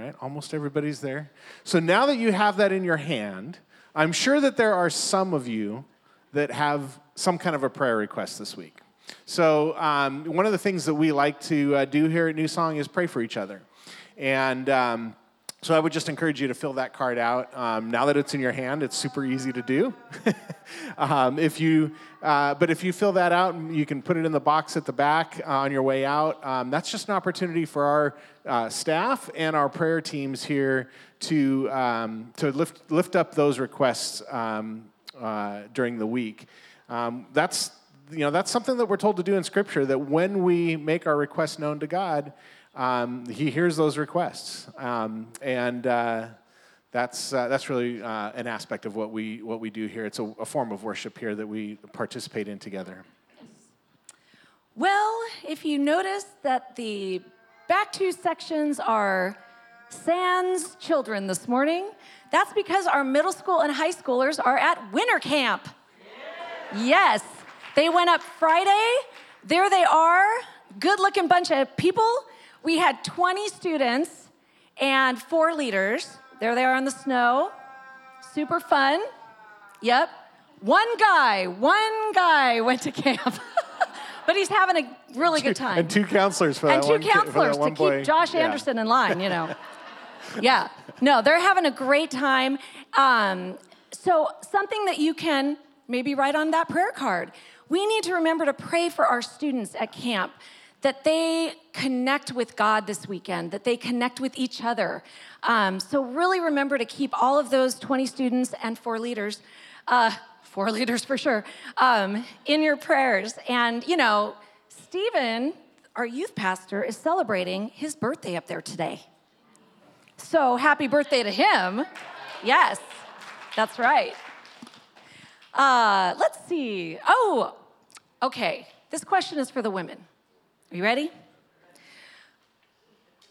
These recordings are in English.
right, almost everybody's there. So now that you have that in your hand, I'm sure that there are some of you that have some kind of a prayer request this week. So, um, one of the things that we like to uh, do here at New Song is pray for each other. And um, so, I would just encourage you to fill that card out. Um, now that it's in your hand, it's super easy to do. Um, if you, uh, but if you fill that out, and you can put it in the box at the back uh, on your way out. Um, that's just an opportunity for our uh, staff and our prayer teams here to um, to lift lift up those requests um, uh, during the week. Um, that's you know, that's something that we're told to do in Scripture, that when we make our requests known to God, um, He hears those requests. Um, and uh, that's, uh, that's really uh, an aspect of what we, what we do here. It's a, a form of worship here that we participate in together. Well, if you notice that the back two sections are Sans children this morning, that's because our middle school and high schoolers are at winter camp. Yes. They went up Friday. There they are. Good looking bunch of people. We had 20 students and four leaders. There they are in the snow. Super fun. Yep. One guy, one guy went to camp. but he's having a really good time. And two counselors for and that two one, counselors to keep. Josh Yeah. Anderson in line, you know. yeah. No, they're having a great time. Um, so, something that you can maybe write on that prayer card. We need to remember to pray for our students at camp that they connect with God this weekend, that they connect with each other. Um, so, really remember to keep all of those 20 students and four leaders, uh, four leaders for sure, um, in your prayers. And, you know, Stephen, our youth pastor, is celebrating his birthday up there today. So, happy birthday to him. Yes, that's right. Uh, let's see. Oh, okay. This question is for the women. Are you ready?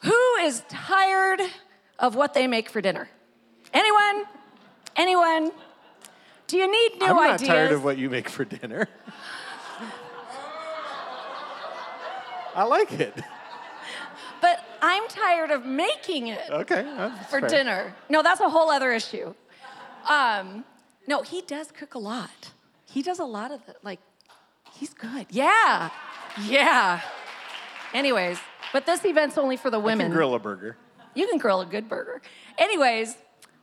Who is tired of what they make for dinner? Anyone? Anyone? Do you need new ideas? I'm not ideas? tired of what you make for dinner. I like it. but I'm tired of making it Okay. for fair. dinner. No, that's a whole other issue. Um, no, he does cook a lot. He does a lot of it. Like, he's good. Yeah. Yeah. Anyways, but this event's only for the women. I can grill a burger. You can grill a good burger. Anyways,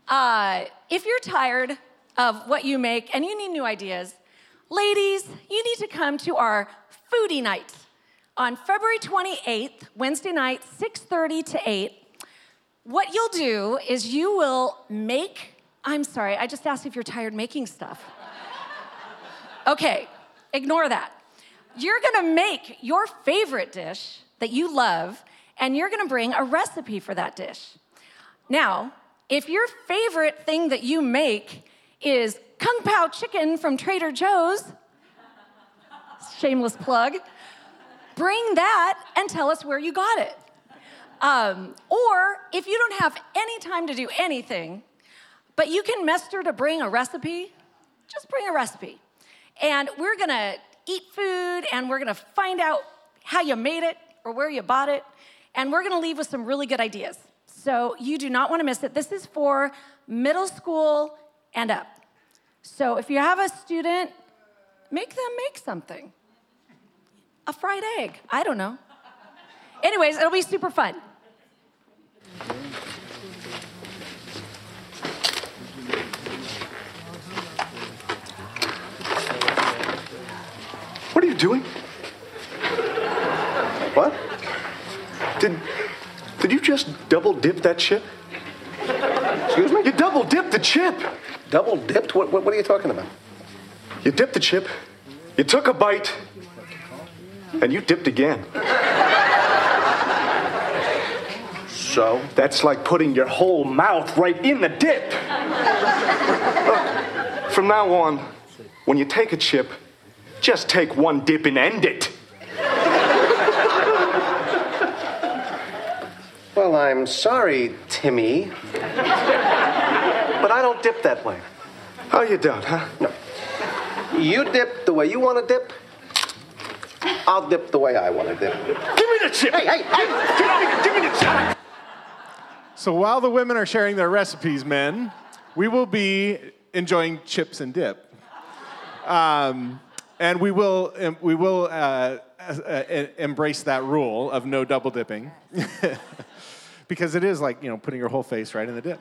uh, if you're tired of what you make and you need new ideas, ladies, you need to come to our foodie night on February 28th, Wednesday night, 6:30 to 8. What you'll do is you will make. I'm sorry, I just asked if you're tired making stuff. Okay, ignore that. You're gonna make your favorite dish that you love, and you're gonna bring a recipe for that dish. Now, if your favorite thing that you make is Kung Pao chicken from Trader Joe's, shameless plug, bring that and tell us where you got it. Um, or if you don't have any time to do anything, but you can muster to bring a recipe, just bring a recipe. And we're gonna eat food and we're gonna find out how you made it or where you bought it. And we're gonna leave with some really good ideas. So you do not wanna miss it. This is for middle school and up. So if you have a student, make them make something. A fried egg, I don't know. Anyways, it'll be super fun. What are you doing? What? Did did you just double dip that chip? Excuse me? You double dipped the chip. Double dipped? What, what, what are you talking about? You dipped the chip, you took a bite, and you dipped again. So? That's like putting your whole mouth right in the dip. Look, from now on, when you take a chip, just take one dip and end it. Well, I'm sorry, Timmy. but I don't dip that way. Oh, you don't, huh? No. You dip the way you want to dip. I'll dip the way I want to dip. Give me the chip! Hey, hey, hey! Give me, give me the chip! So while the women are sharing their recipes, men, we will be enjoying chips and dip. Um, and we will, we will uh, uh, embrace that rule of no double dipping. because it is like you know putting your whole face right in the dip.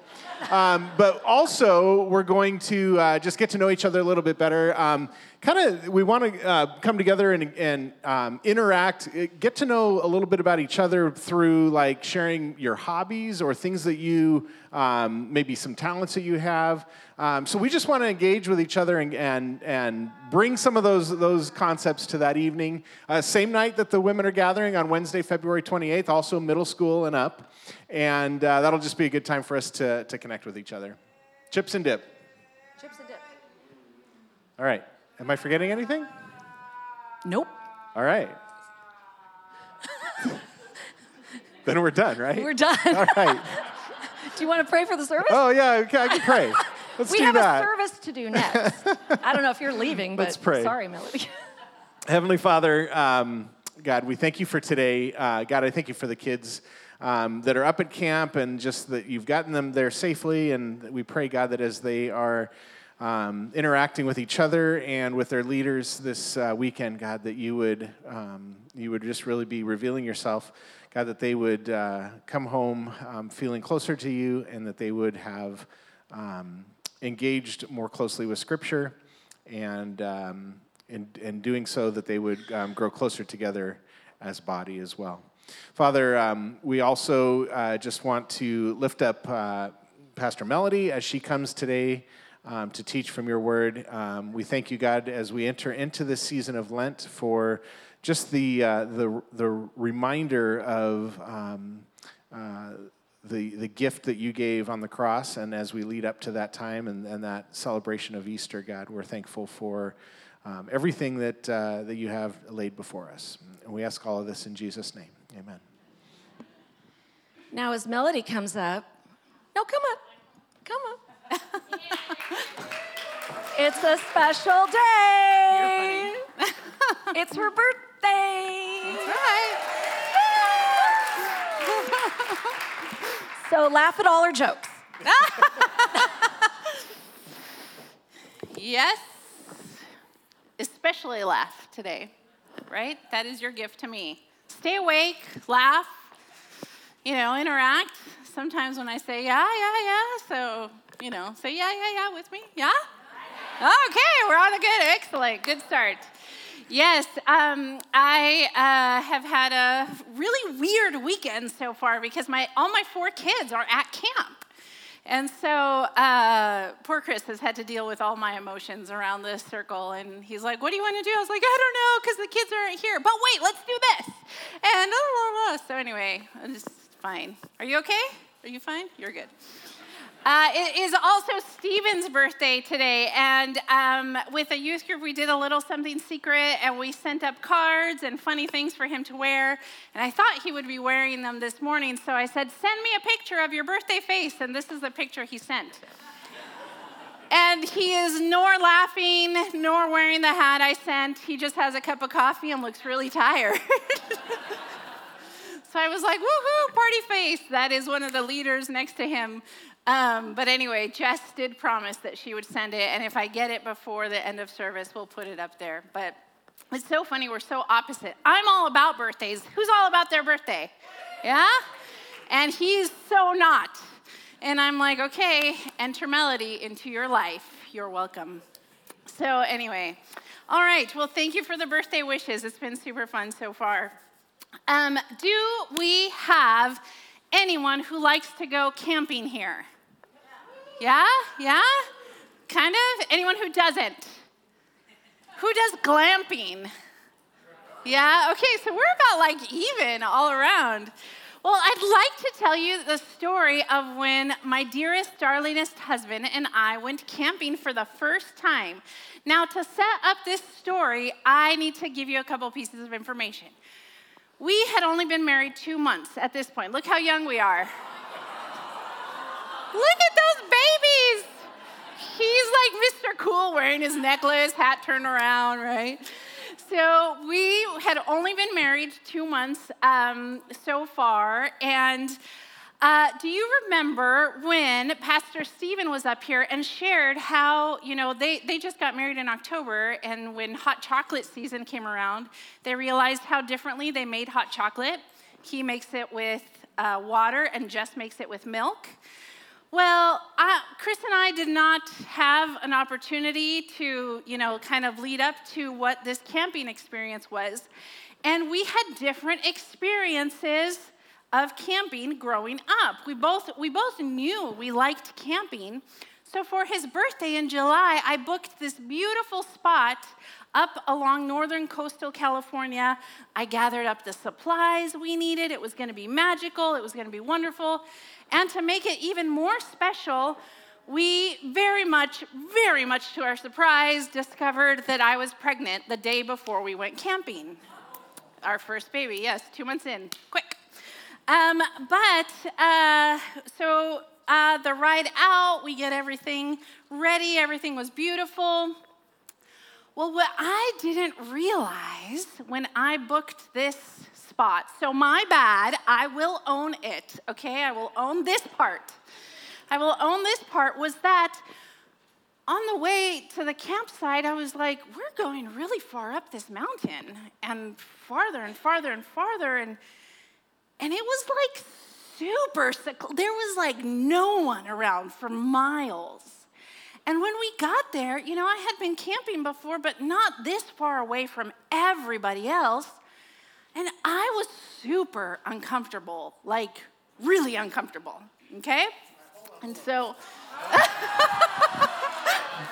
Um, but also, we're going to uh, just get to know each other a little bit better. Um, kind of, we want to uh, come together and, and um, interact, uh, get to know a little bit about each other through like sharing your hobbies or things that you um, maybe some talents that you have. Um, so we just want to engage with each other and, and, and bring some of those, those concepts to that evening. Uh, same night that the women are gathering on Wednesday, February 28th, also middle school and up. And uh, that'll just be a good time for us to, to connect with each other. Chips and dip. Chips and dip. All right. Am I forgetting anything? Nope. All right. then we're done, right? We're done. All right. Do you want to pray for the service? Oh, yeah, okay, I can pray. Let's we do have that. a service to do next. I don't know if you're leaving, but sorry, Melody. Heavenly Father, um, God, we thank you for today. Uh, God, I thank you for the kids um, that are up at camp and just that you've gotten them there safely. And we pray, God, that as they are um, interacting with each other and with their leaders this uh, weekend, God, that you would um, you would just really be revealing yourself, God, that they would uh, come home um, feeling closer to you, and that they would have um, engaged more closely with Scripture, and um, in, in doing so, that they would um, grow closer together as body as well. Father, um, we also uh, just want to lift up uh, Pastor Melody as she comes today um, to teach from your word. Um, we thank you, God, as we enter into this season of Lent for just the, uh, the, the reminder of um, uh, the, the gift that you gave on the cross. And as we lead up to that time and, and that celebration of Easter, God, we're thankful for um, everything that, uh, that you have laid before us. And we ask all of this in Jesus' name. Amen. Now, as Melody comes up, no, come up. Come up. it's a special day. it's her birthday. That's right. So laugh at all her jokes. Yes. Especially laugh today, right? That is your gift to me. Stay awake, laugh, you know, interact. Sometimes when I say, yeah, yeah, yeah, so, you know, say, yeah, yeah, yeah with me. Yeah? Okay, we're on a good, excellent, good start. Yes, um, I uh, have had a really weird weekend so far because my all my four kids are at camp. And so uh, poor Chris has had to deal with all my emotions around this circle. And he's like, What do you want to do? I was like, I don't know, because the kids aren't here. But wait, let's do this. And blah, blah, blah. so, anyway, it's fine. Are you okay? Are you fine? You're good. Uh, it is also Stephen's birthday today, and um, with a youth group, we did a little something secret, and we sent up cards and funny things for him to wear. And I thought he would be wearing them this morning, so I said, "Send me a picture of your birthday face," and this is the picture he sent. And he is nor laughing nor wearing the hat I sent. He just has a cup of coffee and looks really tired. so I was like, woohoo, party face. That is one of the leaders next to him. Um, but anyway, Jess did promise that she would send it, and if I get it before the end of service, we'll put it up there. But it's so funny, we're so opposite. I'm all about birthdays. Who's all about their birthday? Yeah? And he's so not. And I'm like, okay, enter Melody into your life. You're welcome. So, anyway, all right. Well, thank you for the birthday wishes. It's been super fun so far. Um, do we have anyone who likes to go camping here? Yeah? Yeah? Kind of? Anyone who doesn't? Who does glamping? Yeah? Okay, so we're about like even all around. Well, I'd like to tell you the story of when my dearest, darlingest husband and I went camping for the first time. Now, to set up this story, I need to give you a couple pieces of information. We had only been married two months at this point. Look how young we are. Look at those babies. He's like Mr. Cool wearing his necklace, hat turned around, right? So we had only been married two months um, so far, and Uh, do you remember when Pastor Stephen was up here and shared how, you know, they, they just got married in October, and when hot chocolate season came around, they realized how differently they made hot chocolate. He makes it with uh, water, and Jess makes it with milk. Well, I, Chris and I did not have an opportunity to, you know, kind of lead up to what this camping experience was. And we had different experiences of camping growing up. We both, we both knew we liked camping. So for his birthday in July, I booked this beautiful spot up along northern coastal California. I gathered up the supplies we needed. It was going to be magical, it was going to be wonderful. And to make it even more special, we very much, very much to our surprise, discovered that I was pregnant the day before we went camping. Our first baby, yes, two months in, quick. Um, but uh, so uh, the ride out, we get everything ready, everything was beautiful. Well, what I didn't realize when I booked this spot, so my bad, I will own it, okay? I will own this part. I will own this part was that on the way to the campsite, I was like, we're going really far up this mountain and farther and farther and farther. And, and it was like super, there was like no one around for miles. And when we got there, you know, I had been camping before, but not this far away from everybody else. And I was super uncomfortable, like really uncomfortable, okay? And so.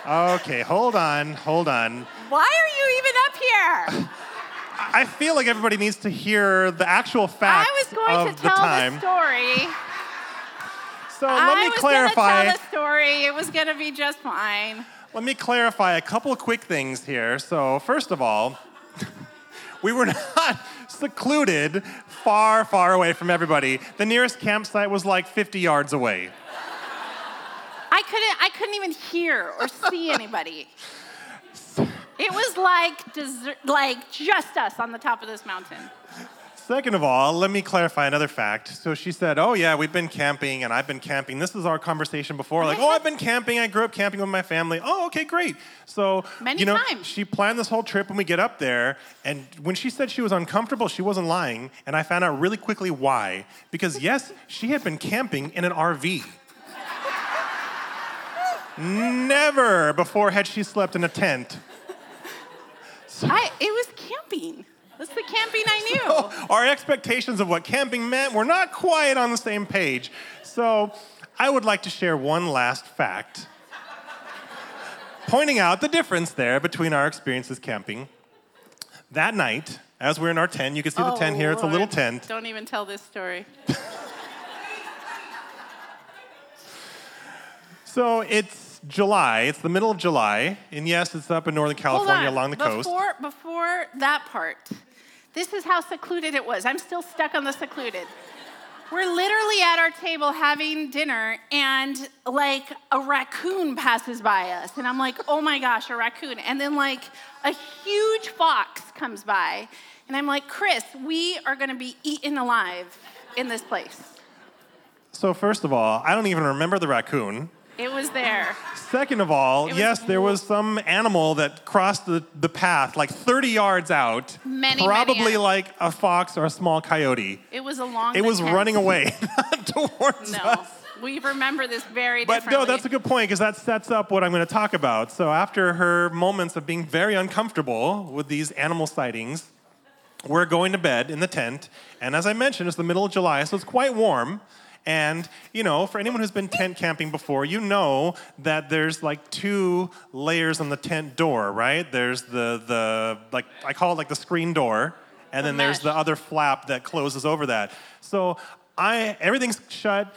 okay, hold on, hold on. Why are you even up here? I feel like everybody needs to hear the actual facts I was going of to tell the time. the story. So let I me clarify. I was. Gonna tell the story. It was going to be just fine. Let me clarify a couple of quick things here. So, first of all, we were not secluded far, far away from everybody. The nearest campsite was like 50 yards away. I couldn't. I couldn't even hear or see anybody. It was like desert, like just us on the top of this mountain. Second of all, let me clarify another fact. So she said, Oh, yeah, we've been camping and I've been camping. This is our conversation before. Like, oh, I've been camping. I grew up camping with my family. Oh, okay, great. So, Many you know, times. she planned this whole trip when we get up there. And when she said she was uncomfortable, she wasn't lying. And I found out really quickly why. Because, yes, she had been camping in an RV. Never before had she slept in a tent. I, it was camping. That's the camping I knew. our expectations of what camping meant were not quite on the same page. So I would like to share one last fact, pointing out the difference there between our experiences camping. That night, as we're in our tent, you can see the Oh, tent here, it's a little oh, tent. Don't even tell this story. So it's July, it's the middle of July, and yes, it's up in Northern California along the coast. before, Before that part, this is how secluded it was. I'm still stuck on the secluded. We're literally at our table having dinner, and like a raccoon passes by us. And I'm like, oh my gosh, a raccoon. And then, like, a huge fox comes by. And I'm like, Chris, we are gonna be eaten alive in this place. So, first of all, I don't even remember the raccoon. It was there. Second of all, yes, there was some animal that crossed the, the path like 30 yards out. Many, many Probably animals. like a fox or a small coyote. It was along It the was running away towards No, us. we remember this very But differently. no, that's a good point because that sets up what I'm going to talk about. So after her moments of being very uncomfortable with these animal sightings, we're going to bed in the tent. And as I mentioned, it's the middle of July, so it's quite warm. And, you know, for anyone who's been tent camping before, you know that there's like two layers on the tent door, right? There's the, the like, I call it like the screen door, and then there's the other flap that closes over that. So I, everything's shut,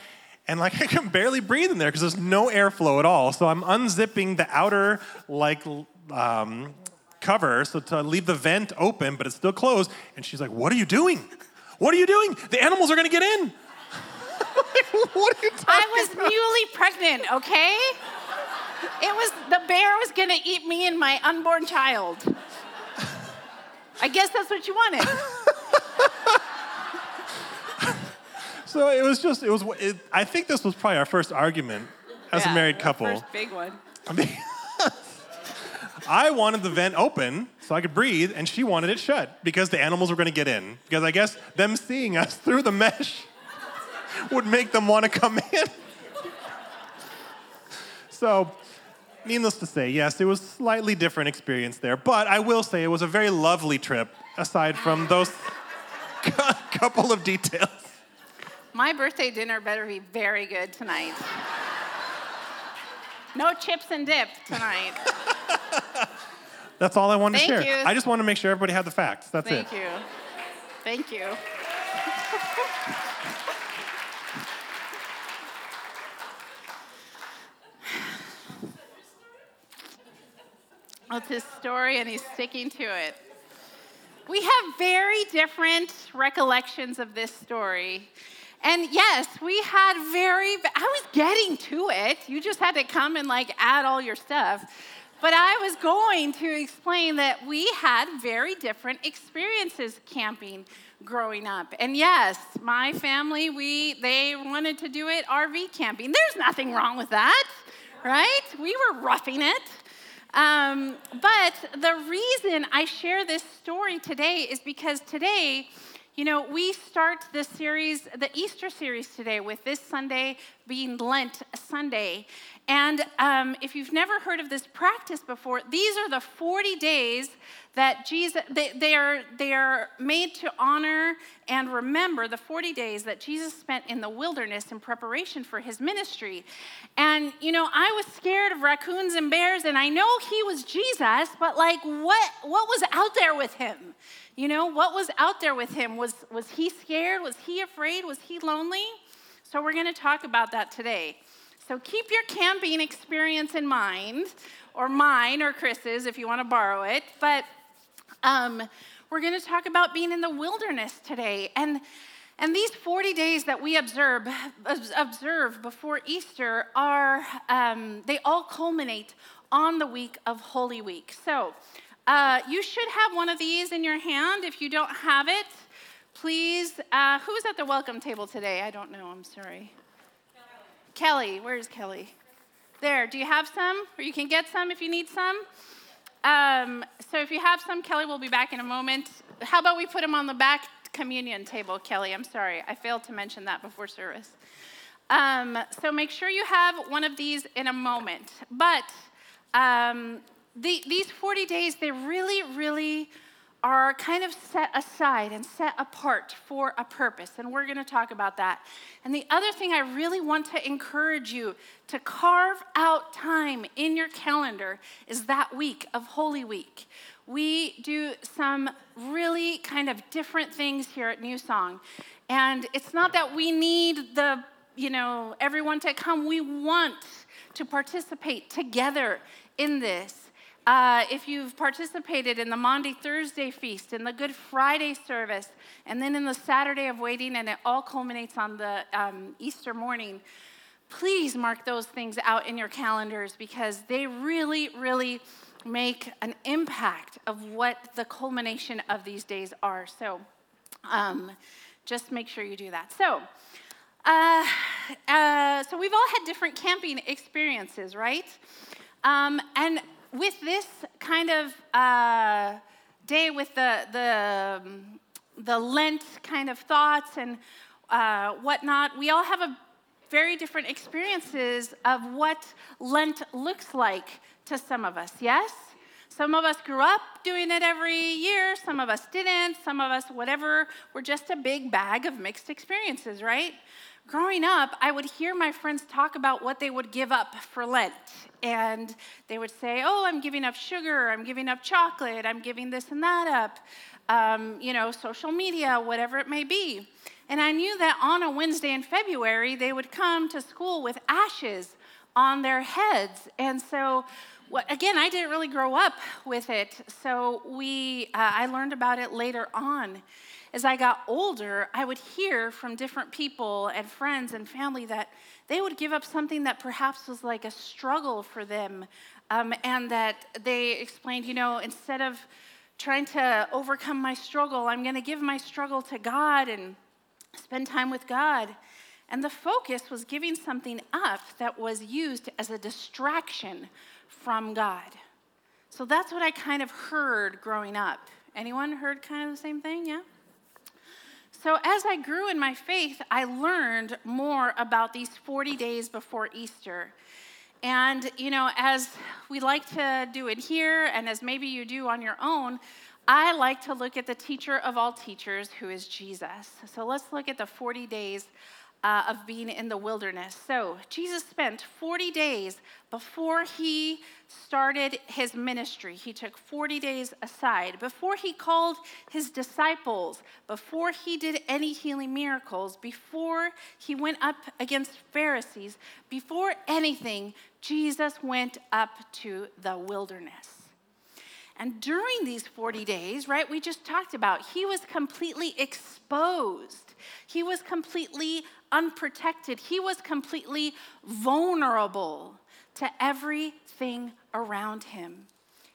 and like I can barely breathe in there because there's no airflow at all. So I'm unzipping the outer, like, um, cover so to leave the vent open, but it's still closed. And she's like, What are you doing? What are you doing? The animals are gonna get in. Like, what are you talking I was about? newly pregnant, okay? It was the bear was gonna eat me and my unborn child. I guess that's what you wanted. So it was just, it was, it, I think this was probably our first argument as a married couple. First big one. I wanted the vent open so I could breathe, and she wanted it shut because the animals were going to get in. Because I guess them seeing us through the mesh would make them want to come in. so, needless to say, yes, it was slightly different experience there, but I will say it was a very lovely trip. Aside from those couple of details. My birthday dinner better be very good tonight. No chips and dip tonight. That's all I wanted Thank to share. you. I just want to make sure everybody had the facts. That's Thank it. Thank you. Thank you. It's his story, and he's sticking to it. We have very different recollections of this story. And yes, we had very, I was getting to it. You just had to come and like add all your stuff. But I was going to explain that we had very different experiences camping growing up. And yes, my family, we they wanted to do it RV camping. There's nothing wrong with that, right? We were roughing it. Um, but the reason I share this story today is because today, you know, we start the series, the Easter series today, with this Sunday being Lent Sunday. And um, if you've never heard of this practice before, these are the 40 days that Jesus, they, they, are, they are made to honor and remember the 40 days that Jesus spent in the wilderness in preparation for his ministry. And, you know, I was scared of raccoons and bears, and I know he was Jesus, but like, what, what was out there with him? You know, what was out there with him? Was, was he scared? Was he afraid? Was he lonely? So we're going to talk about that today. So keep your camping experience in mind, or mine or Chris's if you want to borrow it. But um, we're going to talk about being in the wilderness today. And, and these 40 days that we observe, observe before Easter are, um, they all culminate on the week of Holy Week. So uh, you should have one of these in your hand. If you don't have it, please, uh, who's at the welcome table today? I don't know, I'm sorry. Kelly, where's Kelly? There, do you have some? Or you can get some if you need some. Um, so if you have some, Kelly will be back in a moment. How about we put them on the back communion table, Kelly? I'm sorry, I failed to mention that before service. Um, so make sure you have one of these in a moment. But um, the, these 40 days, they really, really are kind of set aside and set apart for a purpose. And we're going to talk about that. And the other thing I really want to encourage you to carve out time in your calendar is that week of Holy Week. We do some really kind of different things here at New Song. And it's not that we need the, you know, everyone to come. We want to participate together in this. Uh, if you've participated in the Maundy Thursday feast, in the Good Friday service, and then in the Saturday of waiting, and it all culminates on the um, Easter morning, please mark those things out in your calendars because they really, really make an impact of what the culmination of these days are. So um, just make sure you do that. So, uh, uh, so we've all had different camping experiences, right? Um, and with this kind of uh, day, with the, the, the Lent kind of thoughts and uh, whatnot, we all have a very different experiences of what Lent looks like to some of us, yes? Some of us grew up doing it every year, some of us didn't, some of us, whatever, were just a big bag of mixed experiences, right? Growing up, I would hear my friends talk about what they would give up for Lent. And they would say, Oh, I'm giving up sugar, I'm giving up chocolate, I'm giving this and that up, um, you know, social media, whatever it may be. And I knew that on a Wednesday in February, they would come to school with ashes on their heads. And so, again, I didn't really grow up with it. So we, uh, I learned about it later on. As I got older, I would hear from different people and friends and family that they would give up something that perhaps was like a struggle for them. Um, and that they explained, you know, instead of trying to overcome my struggle, I'm going to give my struggle to God and spend time with God. And the focus was giving something up that was used as a distraction from God. So that's what I kind of heard growing up. Anyone heard kind of the same thing? Yeah? So as I grew in my faith, I learned more about these 40 days before Easter. And, you know, as we like to do it here, and as maybe you do on your own, I like to look at the teacher of all teachers, who is Jesus. So let's look at the 40 days uh, of being in the wilderness. So, Jesus spent 40 days before he started his ministry. He took 40 days aside. Before he called his disciples, before he did any healing miracles, before he went up against Pharisees, before anything, Jesus went up to the wilderness. And during these 40 days, right, we just talked about, he was completely exposed. He was completely unprotected. He was completely vulnerable to everything around him.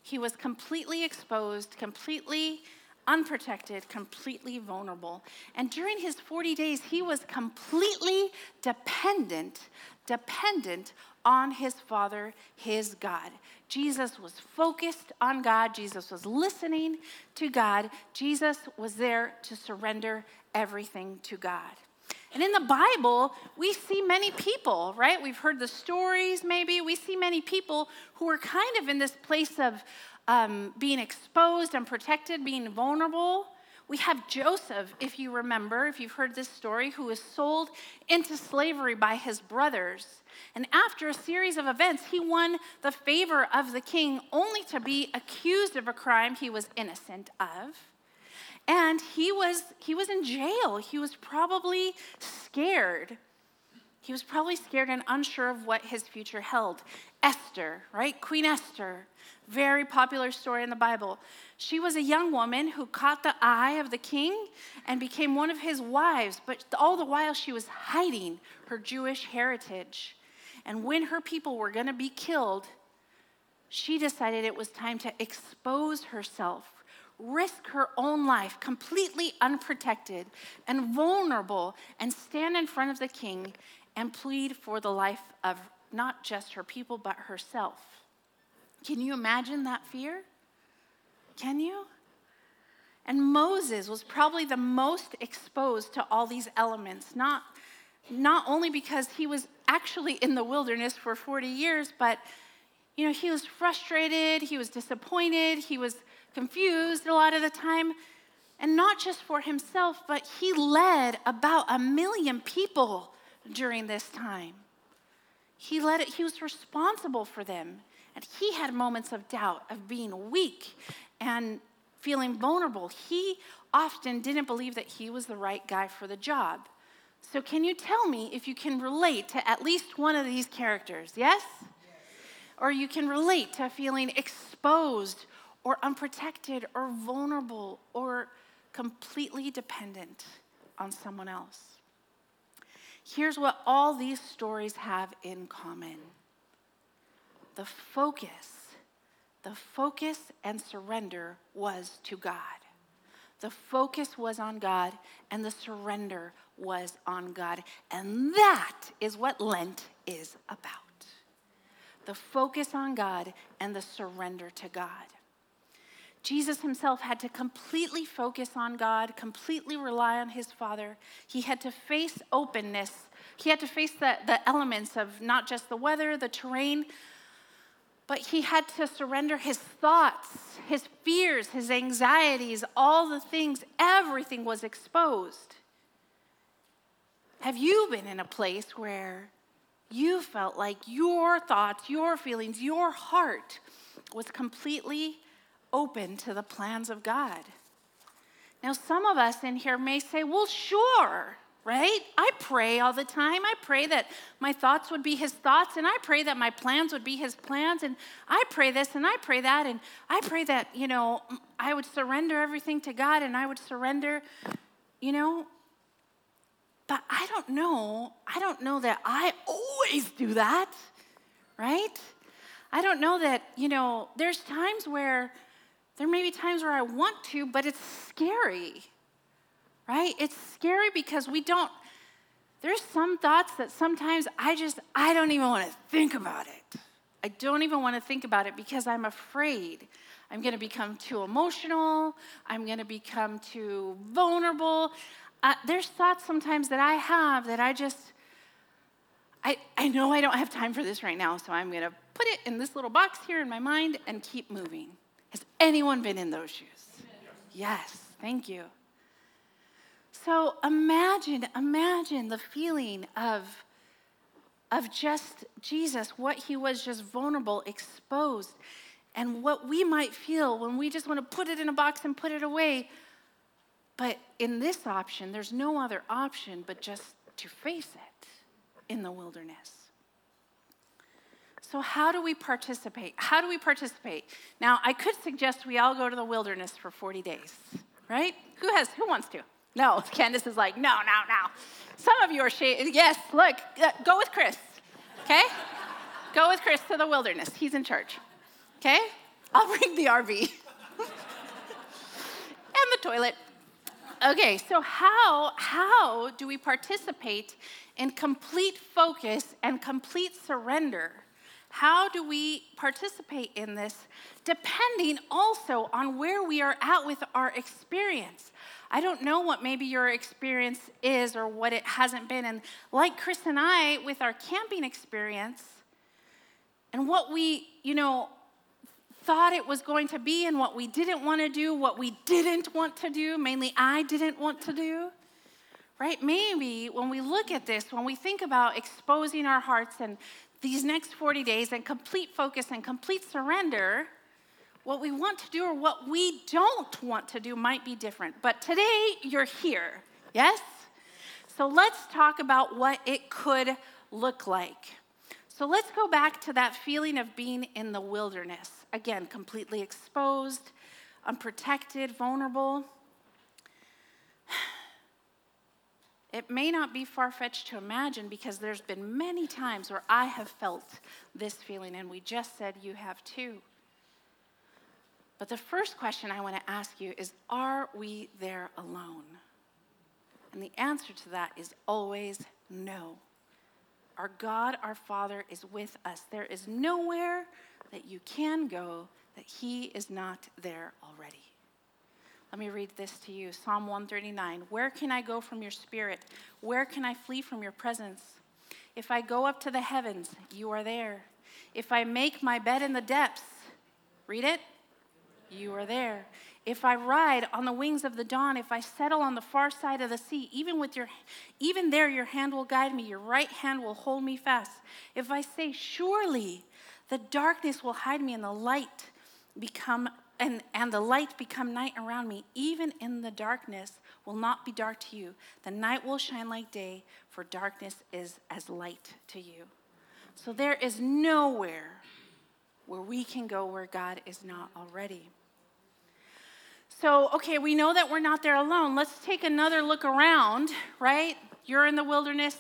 He was completely exposed, completely unprotected, completely vulnerable. And during his 40 days, he was completely dependent, dependent on his Father, his God. Jesus was focused on God. Jesus was listening to God. Jesus was there to surrender everything to God. And in the Bible, we see many people, right? We've heard the stories, maybe. We see many people who are kind of in this place of um, being exposed and protected, being vulnerable. We have Joseph, if you remember, if you've heard this story, who was sold into slavery by his brothers. And after a series of events, he won the favor of the king only to be accused of a crime he was innocent of. And he was, he was in jail. He was probably scared. He was probably scared and unsure of what his future held. Esther, right? Queen Esther, very popular story in the Bible. She was a young woman who caught the eye of the king and became one of his wives, but all the while she was hiding her Jewish heritage. And when her people were going to be killed, she decided it was time to expose herself risk her own life completely unprotected and vulnerable and stand in front of the king and plead for the life of not just her people, but herself. Can you imagine that fear? Can you? And Moses was probably the most exposed to all these elements, not, not only because he was actually in the wilderness for 40 years, but you know, he was frustrated, he was disappointed, he was confused a lot of the time. And not just for himself, but he led about a million people during this time. He led it, he was responsible for them. And he had moments of doubt, of being weak and feeling vulnerable. He often didn't believe that he was the right guy for the job. So, can you tell me if you can relate to at least one of these characters? Yes? Or you can relate to feeling exposed or unprotected or vulnerable or completely dependent on someone else. Here's what all these stories have in common the focus, the focus and surrender was to God. The focus was on God, and the surrender was on God. And that is what Lent is about the focus on God and the surrender to God. Jesus himself had to completely focus on God, completely rely on his Father. He had to face openness. He had to face the, the elements of not just the weather, the terrain, but he had to surrender his thoughts, his fears, his anxieties, all the things, everything was exposed. Have you been in a place where you felt like your thoughts, your feelings, your heart was completely open to the plans of God. Now, some of us in here may say, well, sure, right? I pray all the time. I pray that my thoughts would be his thoughts, and I pray that my plans would be his plans, and I pray this and I pray that, and I pray that, you know, I would surrender everything to God and I would surrender, you know. But I don't know, I don't know that I always do that, right? I don't know that, you know, there's times where there may be times where I want to, but it's scary, right? It's scary because we don't, there's some thoughts that sometimes I just, I don't even want to think about it. I don't even want to think about it because I'm afraid I'm going to become too emotional. I'm going to become too vulnerable. Uh, there's thoughts sometimes that I have that I just, I, I know I don't have time for this right now, so I'm going to put it in this little box here in my mind and keep moving. Anyone been in those shoes? Yes, thank you. So imagine, imagine the feeling of, of just Jesus, what he was just vulnerable, exposed, and what we might feel when we just want to put it in a box and put it away. But in this option, there's no other option but just to face it in the wilderness. So, how do we participate? How do we participate? Now, I could suggest we all go to the wilderness for 40 days, right? Who has, who wants to? No, Candace is like, no, no, no. Some of you are, yes, look, uh, go with Chris, okay? go with Chris to the wilderness. He's in charge, okay? I'll bring the RV and the toilet. Okay, so how, how do we participate in complete focus and complete surrender? How do we participate in this depending also on where we are at with our experience? I don't know what maybe your experience is or what it hasn't been. And like Chris and I, with our camping experience, and what we, you know, thought it was going to be and what we didn't want to do, what we didn't want to do, mainly I didn't want to do. Right? Maybe when we look at this, when we think about exposing our hearts and these next 40 days and complete focus and complete surrender, what we want to do or what we don't want to do might be different. But today, you're here, yes? So let's talk about what it could look like. So let's go back to that feeling of being in the wilderness. Again, completely exposed, unprotected, vulnerable. It may not be far fetched to imagine because there's been many times where I have felt this feeling, and we just said you have too. But the first question I want to ask you is Are we there alone? And the answer to that is always no. Our God, our Father, is with us. There is nowhere that you can go that He is not there already. Let me read this to you Psalm 139. Where can I go from your spirit? Where can I flee from your presence? If I go up to the heavens, you are there. If I make my bed in the depths, read it you are there. If I ride on the wings of the dawn, if I settle on the far side of the sea, even with your even there your hand will guide me, your right hand will hold me fast. If I say surely the darkness will hide me and the light become and, and the light become night around me, even in the darkness will not be dark to you. The night will shine like day, for darkness is as light to you. So there is nowhere where we can go where God is not already. So, okay, we know that we're not there alone. Let's take another look around, right? You're in the wilderness,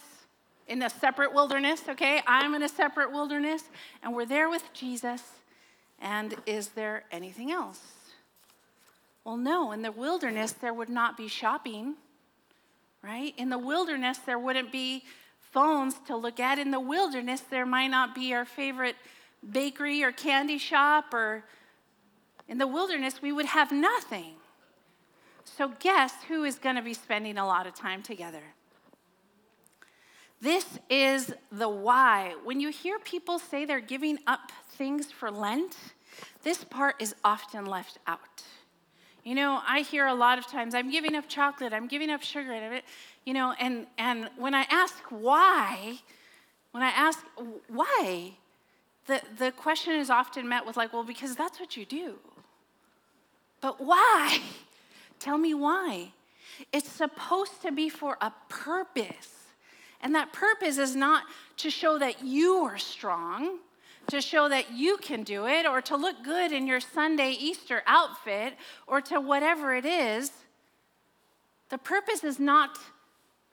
in a separate wilderness, okay? I'm in a separate wilderness, and we're there with Jesus. And is there anything else? Well, no, in the wilderness, there would not be shopping, right? In the wilderness, there wouldn't be phones to look at. In the wilderness, there might not be our favorite bakery or candy shop or in the wilderness, we would have nothing. So, guess who is going to be spending a lot of time together? This is the why. When you hear people say they're giving up things for Lent, this part is often left out. You know, I hear a lot of times, I'm giving up chocolate, I'm giving up sugar, and you know, and, and when I ask why, when I ask why, the, the question is often met with like, well, because that's what you do. But why? Tell me why. It's supposed to be for a purpose. And that purpose is not to show that you are strong, to show that you can do it, or to look good in your Sunday Easter outfit, or to whatever it is. The purpose is not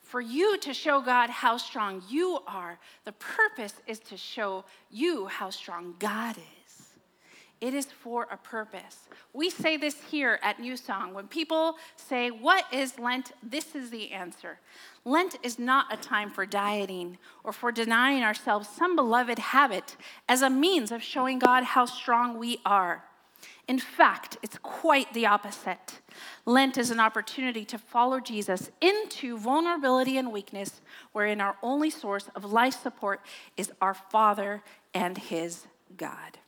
for you to show God how strong you are. The purpose is to show you how strong God is. It is for a purpose. We say this here at New Song. When people say, What is Lent? This is the answer. Lent is not a time for dieting or for denying ourselves some beloved habit as a means of showing God how strong we are. In fact, it's quite the opposite. Lent is an opportunity to follow Jesus into vulnerability and weakness, wherein our only source of life support is our Father and His God.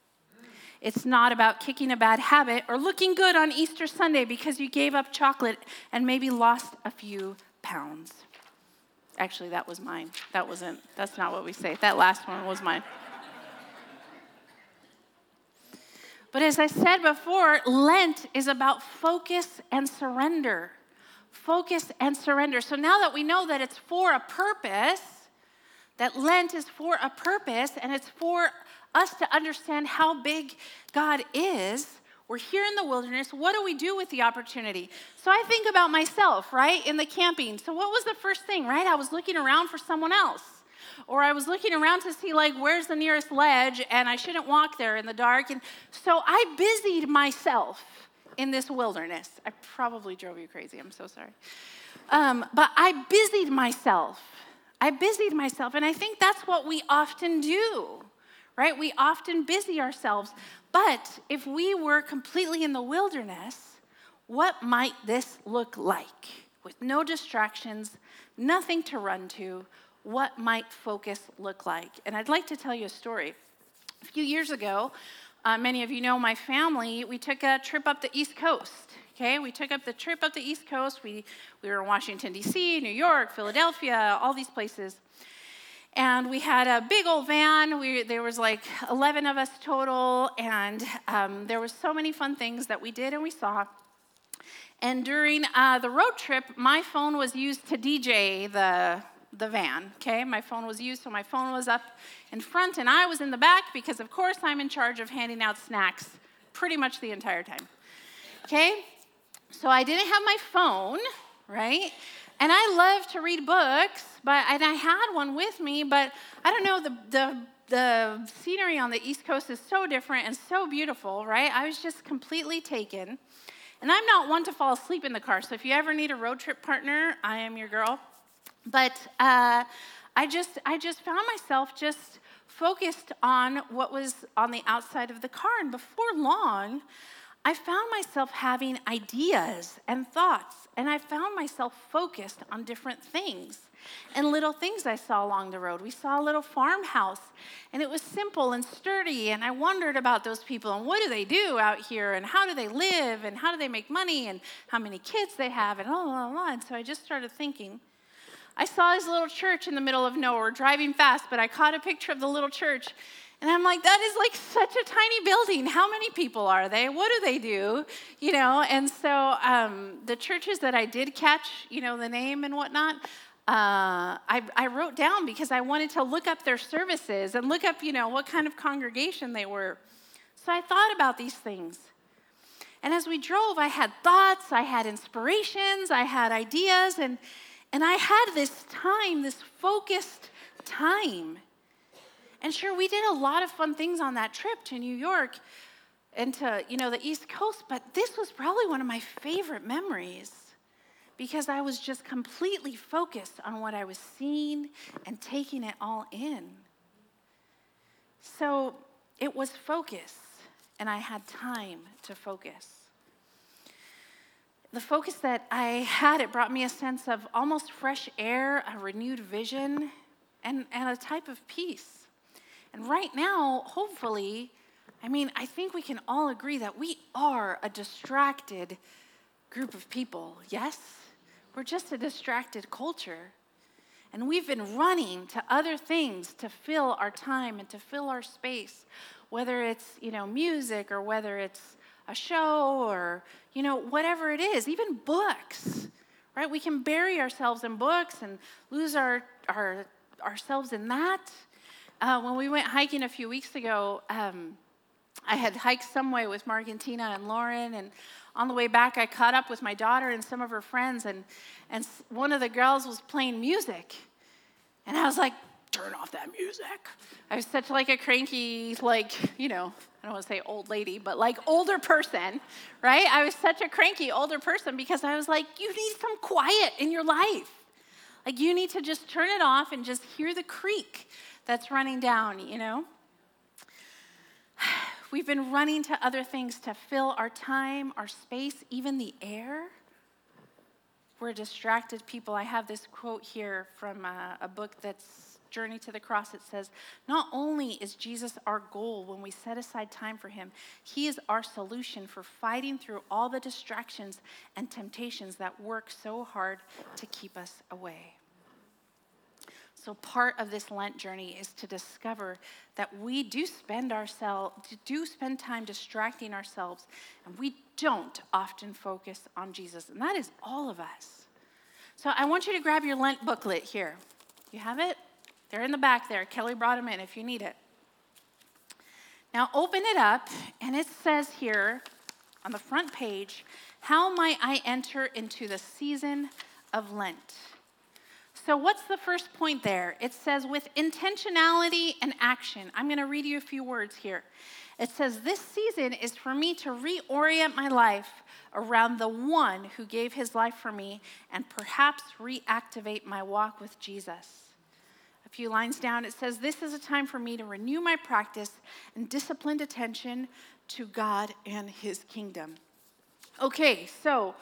It's not about kicking a bad habit or looking good on Easter Sunday because you gave up chocolate and maybe lost a few pounds. Actually, that was mine. That wasn't, that's not what we say. That last one was mine. But as I said before, Lent is about focus and surrender. Focus and surrender. So now that we know that it's for a purpose, that Lent is for a purpose and it's for us to understand how big God is, we're here in the wilderness. What do we do with the opportunity? So I think about myself, right, in the camping. So what was the first thing, right? I was looking around for someone else. Or I was looking around to see, like, where's the nearest ledge, and I shouldn't walk there in the dark. And so I busied myself in this wilderness. I probably drove you crazy. I'm so sorry. Um, but I busied myself. I busied myself. And I think that's what we often do, right? We often busy ourselves. But if we were completely in the wilderness, what might this look like? With no distractions, nothing to run to, what might focus look like? And I'd like to tell you a story. A few years ago, uh, many of you know my family, we took a trip up the East Coast. Okay, we took up the trip up the East Coast. We, we were in Washington, D.C., New York, Philadelphia, all these places. And we had a big old van. We, there was like 11 of us total, and um, there was so many fun things that we did and we saw. And during uh, the road trip, my phone was used to DJ the the van, okay? My phone was used, so my phone was up in front, and I was in the back because, of course, I'm in charge of handing out snacks pretty much the entire time, okay? So I didn't have my phone, right? And I love to read books, but and I had one with me, but I don't know the the the scenery on the East Coast is so different and so beautiful, right? I was just completely taken. And I'm not one to fall asleep in the car. So if you ever need a road trip partner, I am your girl. But uh, I just I just found myself just focused on what was on the outside of the car, and before long, I found myself having ideas and thoughts, and I found myself focused on different things and little things I saw along the road. We saw a little farmhouse, and it was simple and sturdy, and I wondered about those people and what do they do out here, and how do they live, and how do they make money, and how many kids they have, and blah, blah. And so I just started thinking, I saw this little church in the middle of nowhere driving fast, but I caught a picture of the little church. And I'm like, that is like such a tiny building. How many people are they? What do they do? You know, and so um, the churches that I did catch, you know, the name and whatnot, uh, I, I, wrote down because I wanted to look up their services and look up, you know, what kind of congregation they were. So I thought about these things. And as we drove, I had thoughts, I had inspirations, I had ideas, and and I had this time, this focused time. And sure, we did a lot of fun things on that trip to New York and to, you know, the East Coast, but this was probably one of my favorite memories because I was just completely focused on what I was seeing and taking it all in. So it was focus, and I had time to focus the focus that I had, it brought me a sense of almost fresh air, a renewed vision, and, and a type of peace. And right now, hopefully, I mean, I think we can all agree that we are a distracted group of people, yes? We're just a distracted culture. And we've been running to other things to fill our time and to fill our space, whether it's, you know, music or whether it's a show or, you know, whatever it is, even books, right? We can bury ourselves in books and lose our, our, ourselves in that. Uh, when we went hiking a few weeks ago, um, I had hiked some way with Mark and Tina and Lauren, and on the way back, I caught up with my daughter and some of her friends, and, and one of the girls was playing music. And I was like, turn off that music. I was such like a cranky, like, you know, I don't want to say old lady, but like older person, right? I was such a cranky older person because I was like, you need some quiet in your life. Like, you need to just turn it off and just hear the creek that's running down, you know? We've been running to other things to fill our time, our space, even the air. We're distracted people. I have this quote here from a, a book that's Journey to the Cross. It says, Not only is Jesus our goal when we set aside time for him, he is our solution for fighting through all the distractions and temptations that work so hard to keep us away. So part of this Lent journey is to discover that we do spend ourselves do spend time distracting ourselves and we don't often focus on Jesus. And that is all of us. So I want you to grab your Lent booklet here. You have it? They're in the back there. Kelly brought them in if you need it. Now open it up and it says here on the front page, how might I enter into the season of Lent? So, what's the first point there? It says, with intentionality and action. I'm going to read you a few words here. It says, This season is for me to reorient my life around the one who gave his life for me and perhaps reactivate my walk with Jesus. A few lines down, it says, This is a time for me to renew my practice and disciplined attention to God and his kingdom. Okay, so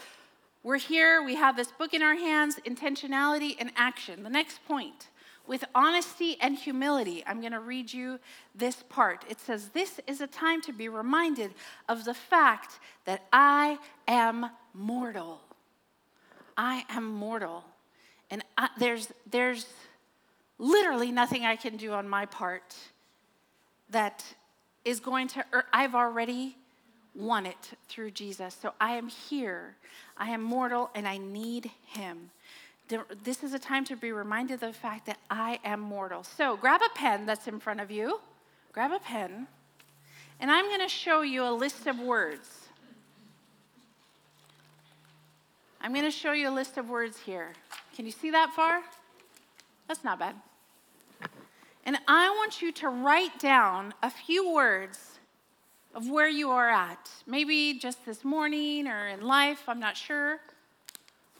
we're here, we have this book in our hands, intentionality and action. The next point, with honesty and humility, I'm going to read you this part. It says, This is a time to be reminded of the fact that I am mortal. I am mortal. And I, there's, there's literally nothing I can do on my part that is going to, er, I've already won it through Jesus. So I am here. I am mortal and I need him. This is a time to be reminded of the fact that I am mortal. So grab a pen that's in front of you. Grab a pen. And I'm going to show you a list of words. I'm going to show you a list of words here. Can you see that far? That's not bad. And I want you to write down a few words of where you are at. Maybe just this morning or in life, I'm not sure.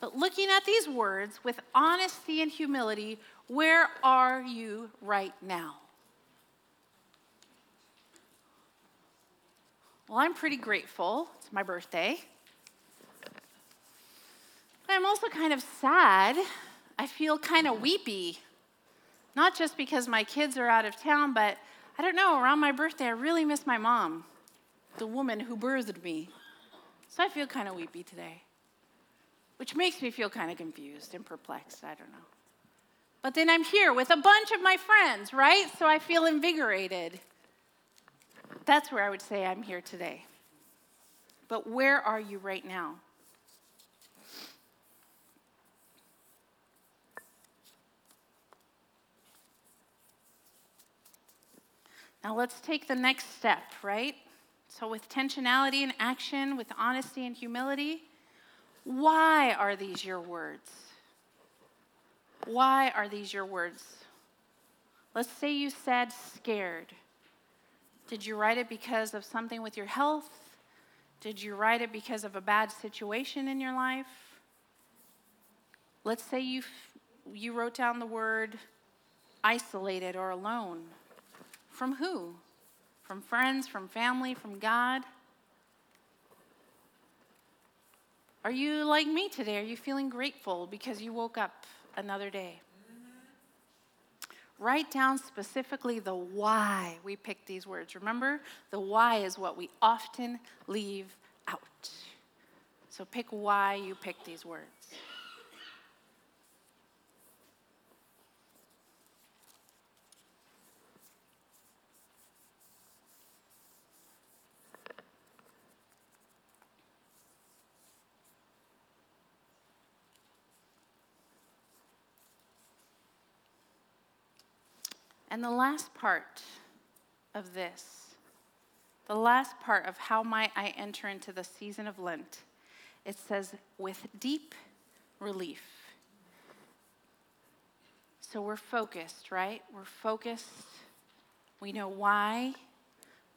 But looking at these words with honesty and humility, where are you right now? Well, I'm pretty grateful. It's my birthday. But I'm also kind of sad. I feel kind of weepy. Not just because my kids are out of town, but I don't know, around my birthday, I really miss my mom the woman who birthed me. So I feel kind of weepy today, which makes me feel kind of confused and perplexed. I don't know. But then I'm here with a bunch of my friends, right? So I feel invigorated. That's where I would say I'm here today. But where are you right now? Now let's take the next step, right? So, with tensionality and action, with honesty and humility, why are these your words? Why are these your words? Let's say you said scared. Did you write it because of something with your health? Did you write it because of a bad situation in your life? Let's say you, you wrote down the word isolated or alone. From who? From friends, from family, from God? Are you like me today? Are you feeling grateful because you woke up another day? Mm-hmm. Write down specifically the why we pick these words. Remember, the why is what we often leave out. So pick why you pick these words. And the last part of this, the last part of how might I enter into the season of Lent, it says, with deep relief. So we're focused, right? We're focused. We know why,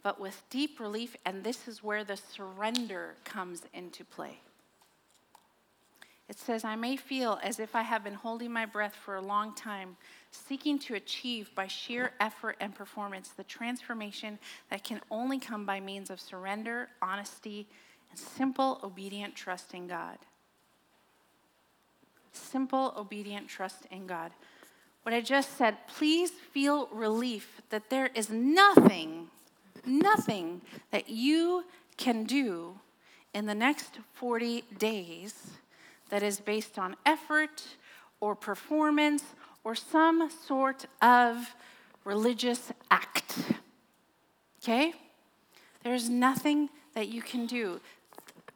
but with deep relief, and this is where the surrender comes into play. It says, I may feel as if I have been holding my breath for a long time, seeking to achieve by sheer effort and performance the transformation that can only come by means of surrender, honesty, and simple, obedient trust in God. Simple, obedient trust in God. What I just said, please feel relief that there is nothing, nothing that you can do in the next 40 days that is based on effort or performance or some sort of religious act. Okay? There's nothing that you can do.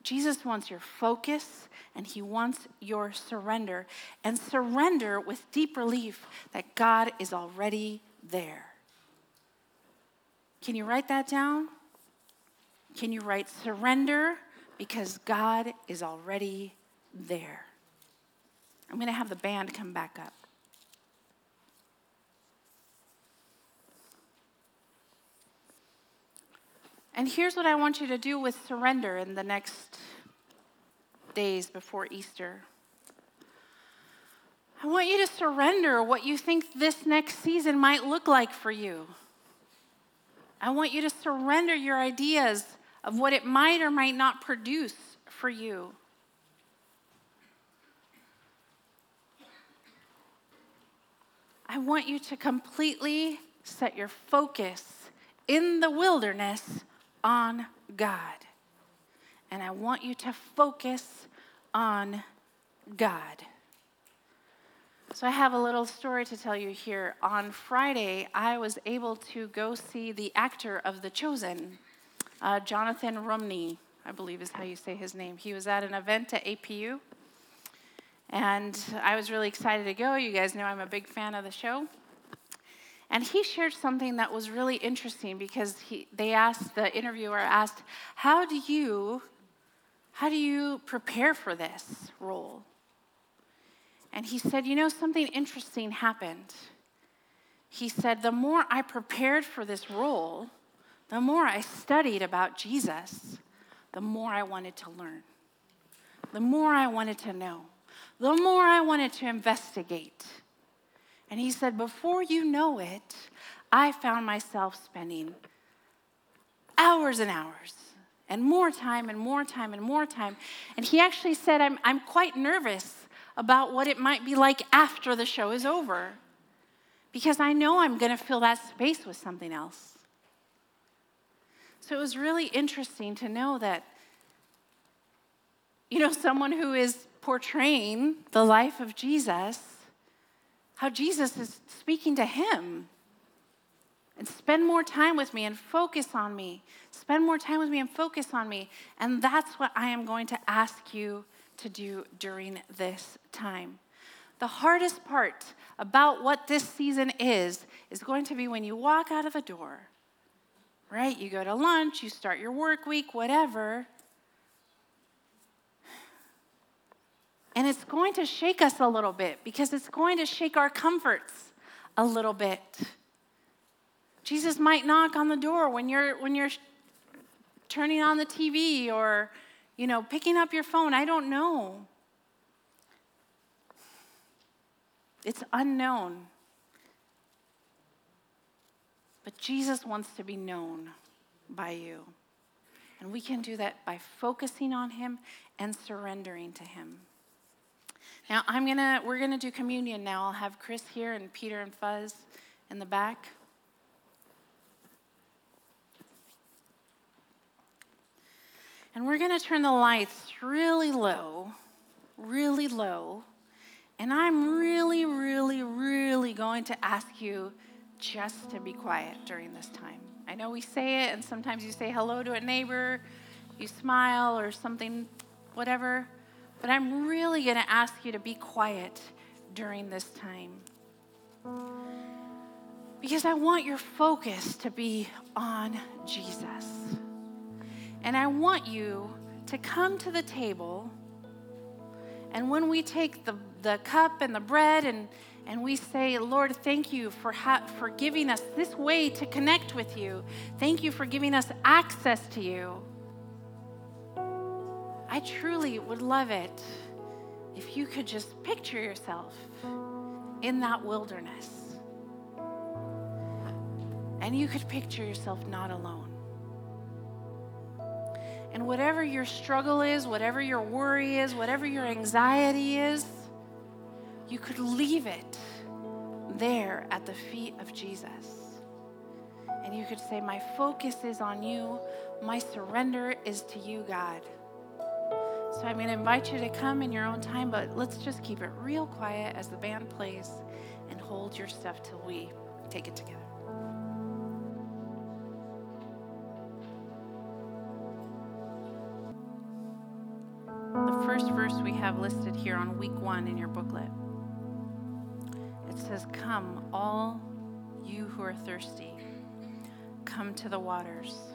Jesus wants your focus and he wants your surrender. And surrender with deep relief that God is already there. Can you write that down? Can you write surrender because God is already there? I'm going to have the band come back up. And here's what I want you to do with surrender in the next days before Easter. I want you to surrender what you think this next season might look like for you. I want you to surrender your ideas of what it might or might not produce for you. I want you to completely set your focus in the wilderness on God. And I want you to focus on God. So, I have a little story to tell you here. On Friday, I was able to go see the actor of The Chosen, uh, Jonathan Rumney, I believe is how you say his name. He was at an event at APU, and I was really excited to go. You guys know I'm a big fan of the show. And he shared something that was really interesting because he, they asked, the interviewer asked, How do you how do you prepare for this role? And he said, You know, something interesting happened. He said, The more I prepared for this role, the more I studied about Jesus, the more I wanted to learn, the more I wanted to know, the more I wanted to investigate. And he said, Before you know it, I found myself spending hours and hours and more time and more time and more time. And he actually said, I'm, I'm quite nervous about what it might be like after the show is over because I know I'm going to fill that space with something else. So it was really interesting to know that, you know, someone who is portraying the life of Jesus, how Jesus is speaking to him and spend more time with me and focus on me. Spend more time with me and focus on me. And that's what I am going to ask you to do during this time. The hardest part about what this season is, is going to be when you walk out of the door, right? You go to lunch, you start your work week, whatever. And it's going to shake us a little bit because it's going to shake our comforts a little bit. Jesus might knock on the door when you're when you're turning on the TV or you know picking up your phone. I don't know. It's unknown. But Jesus wants to be known by you. And we can do that by focusing on him and surrendering to him. Now, I'm to we're to do communion now. I'll have Chris here and Peter and Fuzz in the back. And we're to turn the lights really low, really low. And I'm really, really, really going to ask you just to be quiet during this time. I know we say it, and sometimes you say hello to a neighbor, you smile or something, whatever. But I'm really going to ask you to be quiet during this time. Because I want your focus to be on Jesus. And I want you to come to the table. And when we take the, the cup and the bread and, And we say, Lord, thank you for, ha- for giving us this way to connect with you. Thank you for giving us access to you. I truly would love it if you could just picture yourself in that wilderness. And you could picture yourself not alone. And whatever your struggle is, whatever your worry is, whatever your anxiety is, you could leave it there at the feet of Jesus. And you could say, My focus is on you, my surrender is to you, God. So I'm going to invite you to come in your own time, but let's just keep it real quiet as the band plays and hold your stuff till we take it together. The first verse we have listed here on week one in your booklet. It says, Come, all you who are thirsty, come to the waters.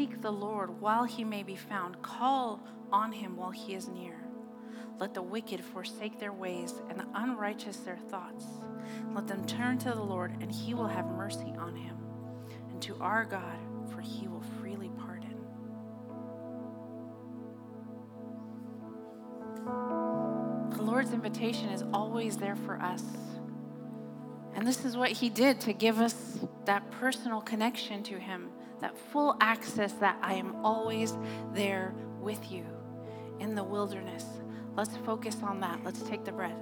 Seek the Lord while he may be found. Call on him while he is near. Let the wicked forsake their ways and the unrighteous their thoughts. Let them turn to the Lord, and he will have mercy on him, and to our God, for he will freely pardon. The Lord's invitation is always there for us. And this is what he did to give us that personal connection to him, that full access that I am always there with you in the wilderness. Let's focus on that. Let's take the breath.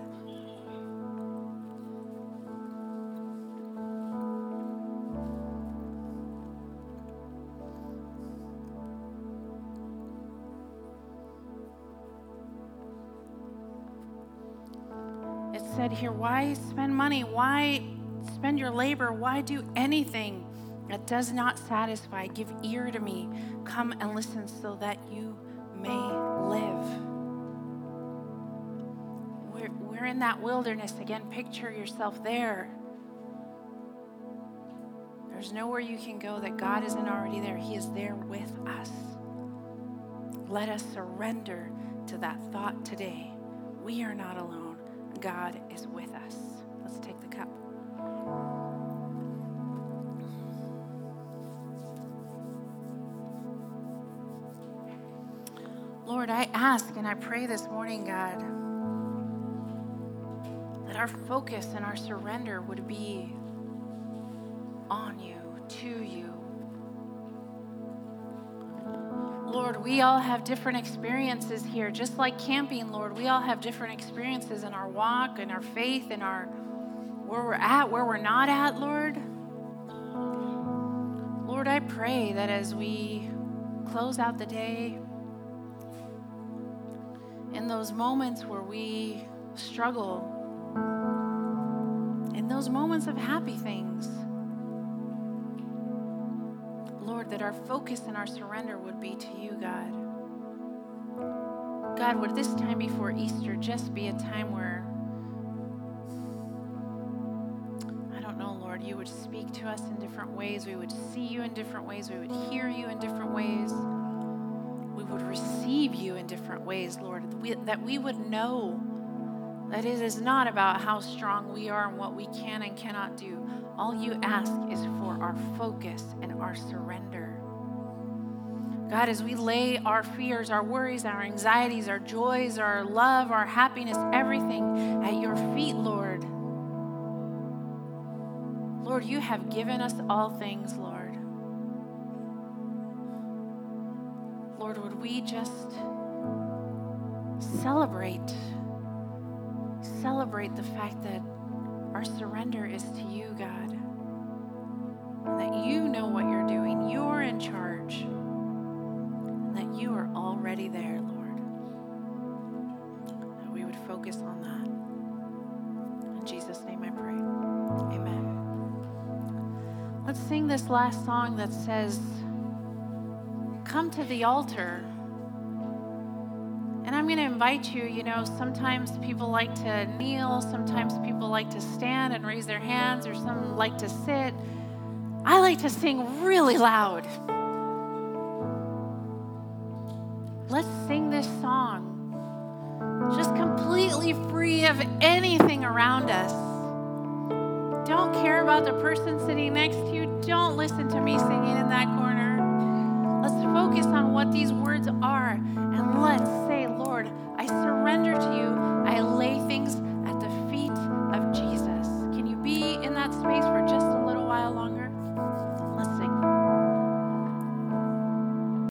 It said here, why spend money? Why spend your labor? Why do anything that does not satisfy? Give ear to me. Come and listen so that you may live. We're, we're in that wilderness again. Picture yourself there. There's nowhere you can go that God isn't already there. He is there with us. Let us surrender to that thought today. We are not alone. God is with us. Let's take the cup. Ask and I pray this morning, God, that our focus and our surrender would be on you, to you. Lord, we all have different experiences here, just like camping, Lord. We all have different experiences in our walk, in our faith, in our where we're at, where we're not at, Lord. Lord, I pray that as we close out the day, in those moments where we struggle, in those moments of happy things, Lord, that our focus and our surrender would be to you, God. God, would this time before Easter just be a time where, I don't know, Lord, you would speak to us in different ways. We would see you in different ways. We would hear you in different ways. Would receive you in different ways, Lord. That we would know that it is not about how strong we are and what we can and cannot do. All you ask is for our focus and our surrender. God, as we lay our fears, our worries, our anxieties, our joys, our love, our happiness, everything at your feet, Lord. Lord, you have given us all things, Lord. we just celebrate, celebrate the fact that our surrender is to you, God, that you know what you're doing, you're in charge, and that you are already there, Lord. That we would focus on that. In Jesus' name I pray. Amen. Let's sing this last song that says, Come to the altar. And I'm going to invite you, you know, sometimes people like to kneel, sometimes people like to stand and raise their hands, or some like to sit. I like to sing really loud. Let's sing this song just completely free of anything around us. Don't care about the person sitting next to you. Don't listen to me singing in that corner. What these words are and let's say, Lord, I surrender to you.